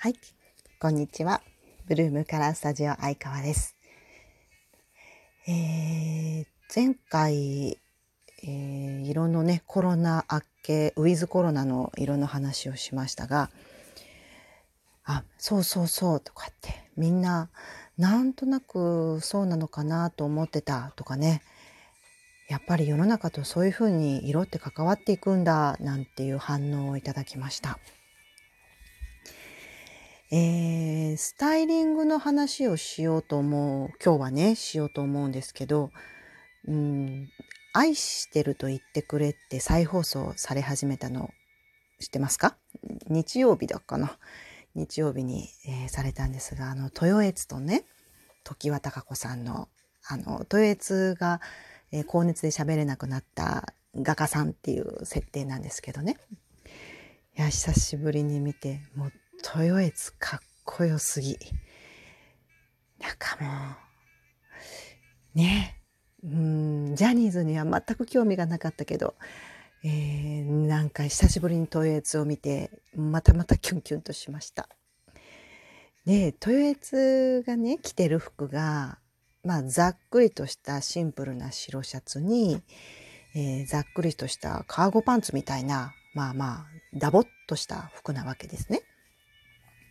はい、こんにちは。ブルームカラースタジオ相川です。えー、前回、えー、色のね、コロナ明け、ウィズコロナの色の話をしましたが、あ、そうそうそうとかって、みんな、なんとなくそうなのかなと思ってたとかね、やっぱり世の中とそういうふうに色って関わっていくんだなんていう反応をいただきました。えー、スタイリングの話をしようと思う今日はねしようと思うんですけど「うん愛してると言ってくれ」って再放送され始めたの知ってますか？日曜日だっかな。日曜日に、えー、されたんですがあの豊悦とね常盤貴子さんのあの豊悦が、えー、高熱で喋れなくなった画家さんっていう設定なんですけどね。いや久しぶりに見てもう豊悦かっこよすぎ。なんかもう、ねうん、ジャニーズには全く興味がなかったけど、えー、なんか久しぶりに豊悦を見て、またまたキュンキュンとしました。で、豊悦がね、着てる服が、まあ、ざっくりとしたシンプルな白シャツに、えー、ざっくりとしたカーゴパンツみたいな、まあまあ、ダボっとした服なわけですね。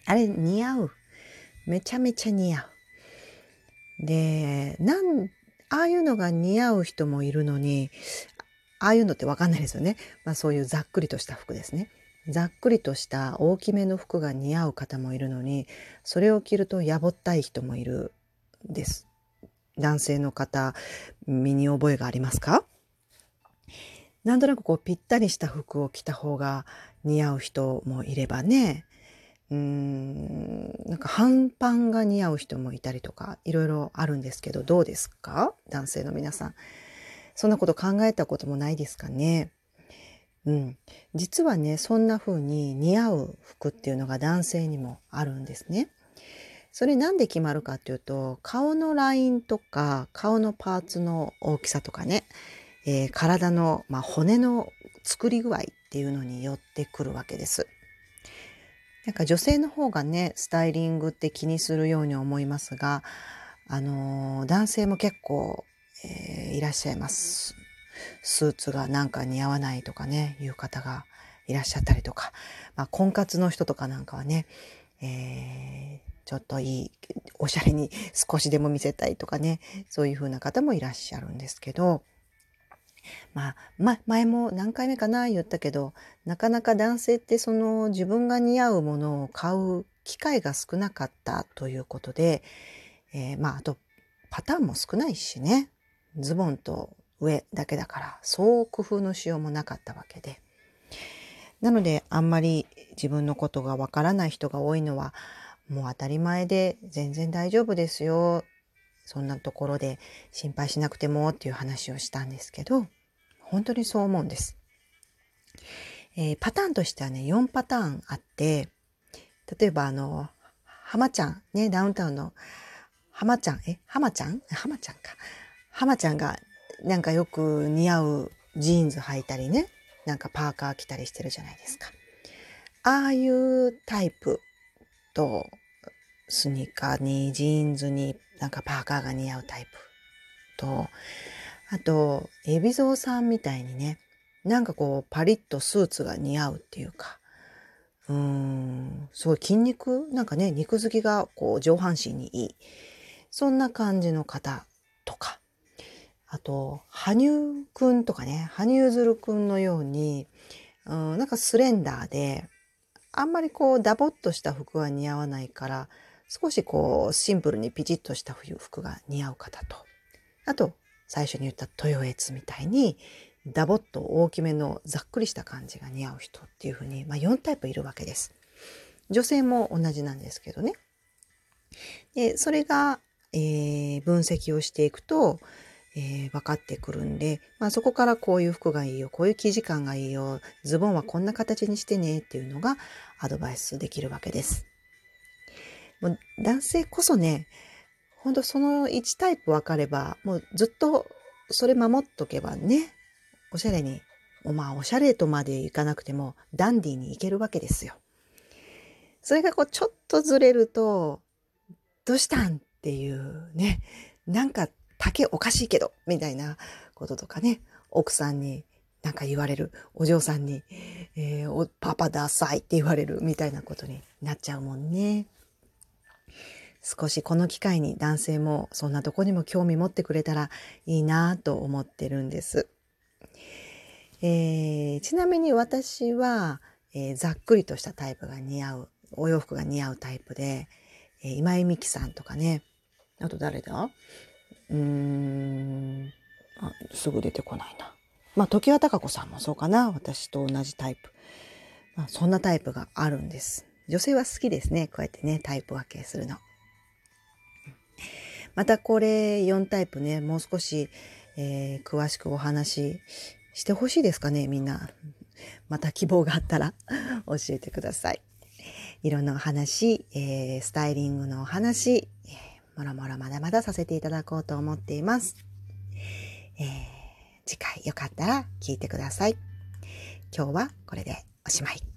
あれ似合う。めちゃめちゃ似合う。で、なん、ああいうのが似合う人もいるのに、ああいうのってわかんないですよね。まあそういうざっくりとした服ですね。ざっくりとした大きめの服が似合う方もいるのに、それを着るとやぼったい人もいるんです。男性の方、身に覚えがありますか？なんとなくこうぴったりした服を着た方が似合う人もいればね、うーんなんか半パンが似合う人もいたりとかいろいろあるんですけどどうですか？男性の皆さん。そんなこと考えたこともないですかね？うん。実はねそんな風に似合う服っていうのが男性にもあるんですね。それなんで決まるかっていうと顔のラインとか顔のパーツの大きさとかね、えー、体の、まあ、骨の作り具合っていうのによってくるわけです。なんか女性の方がね、スタイリングって気にするように思いますが、あのー、男性も結構、えー、いらっしゃいます。スーツがなんか似合わないとかね、いう方がいらっしゃったりとか、まあ、婚活の人とかなんかはね、えー、ちょっといい、おしゃれに少しでも見せたいとかね、そういう風な方もいらっしゃるんですけど、まあ、ま、前も何回目かな言ったけど、なかなか男性ってその自分が似合うものを買う機会が少なかったということで、えー、まあ、あとパターンも少ないしね、ズボンと上だけだから、そう工夫のしようもなかったわけで。なので、あんまり自分のことがわからない人が多いのは、もう当たり前で全然大丈夫ですよ。そんなところで心配しなくてもっていう話をしたんですけど、本当にそう思うんです。えー、パターンとしてはね、4パターンあって、例えばあの、浜ちゃん、ね、ダウンタウンの浜ちゃん、え、浜ちゃん？浜ちゃんか。浜ちゃんがなんかよく似合うジーンズ履いたりね、なんかパーカー着たりしてるじゃないですか。ああいうタイプと、スニーカーにジーンズになんかパーカーが似合うタイプと、あと、海老蔵さんみたいにね、なんかこう、パリッとスーツが似合うっていうか、うーん、すごい筋肉なんかね、肉付きがこう、上半身にいい。そんな感じの方とか、あと、羽生くんとかね、羽生結弦くんのように、うん、なんかスレンダーで、あんまりこう、ダボっとした服は似合わないから、少しこう、シンプルにピチッとした服が似合う方と、あと、最初に言った豊悦みたいにダボっと大きめのざっくりした感じが似合う人っていうふうに、まあ、4タイプいるわけです。女性も同じなんですけどね。でそれが、えー、分析をしていくと、えー、分かってくるんで、まあ、そこからこういう服がいいよこういう生地感がいいよズボンはこんな形にしてねっていうのがアドバイスできるわけです。もう男性こそね本当その1タイプ分かれば、もうずっとそれ守っとけばね、おしゃれに、まあおしゃれとまでいかなくても、ダンディーに行けるわけですよ。それがこうちょっとずれると、どうしたんっていうね、なんか竹おかしいけど、みたいなこととかね、奥さんになんか言われる、お嬢さんに、えー、パパダサいって言われるみたいなことになっちゃうもんね。少しこの機会に男性もそんなとこにも興味持ってくれたらいいなと思ってるんです。えー、ちなみに私は、えー、ざっくりとしたタイプが似合う、お洋服が似合うタイプで、えー、今井美樹さんとかね、あと誰だ？うーんあ、すぐ出てこないな。まあ、時和孝子さんもそうかな。私と同じタイプ。まあ、そんなタイプがあるんです。女性は好きですね。こうやってね、タイプ分けするの。またこれ4タイプね、もう少し、えー、詳しくお話ししてほしいですかね、みんな。また希望があったら 教えてください。色のお話、えー、スタイリングのお話、えー、もろもろまだまださせていただこうと思っています。えー、次回よかったら聞いてください。今日はこれでおしまい。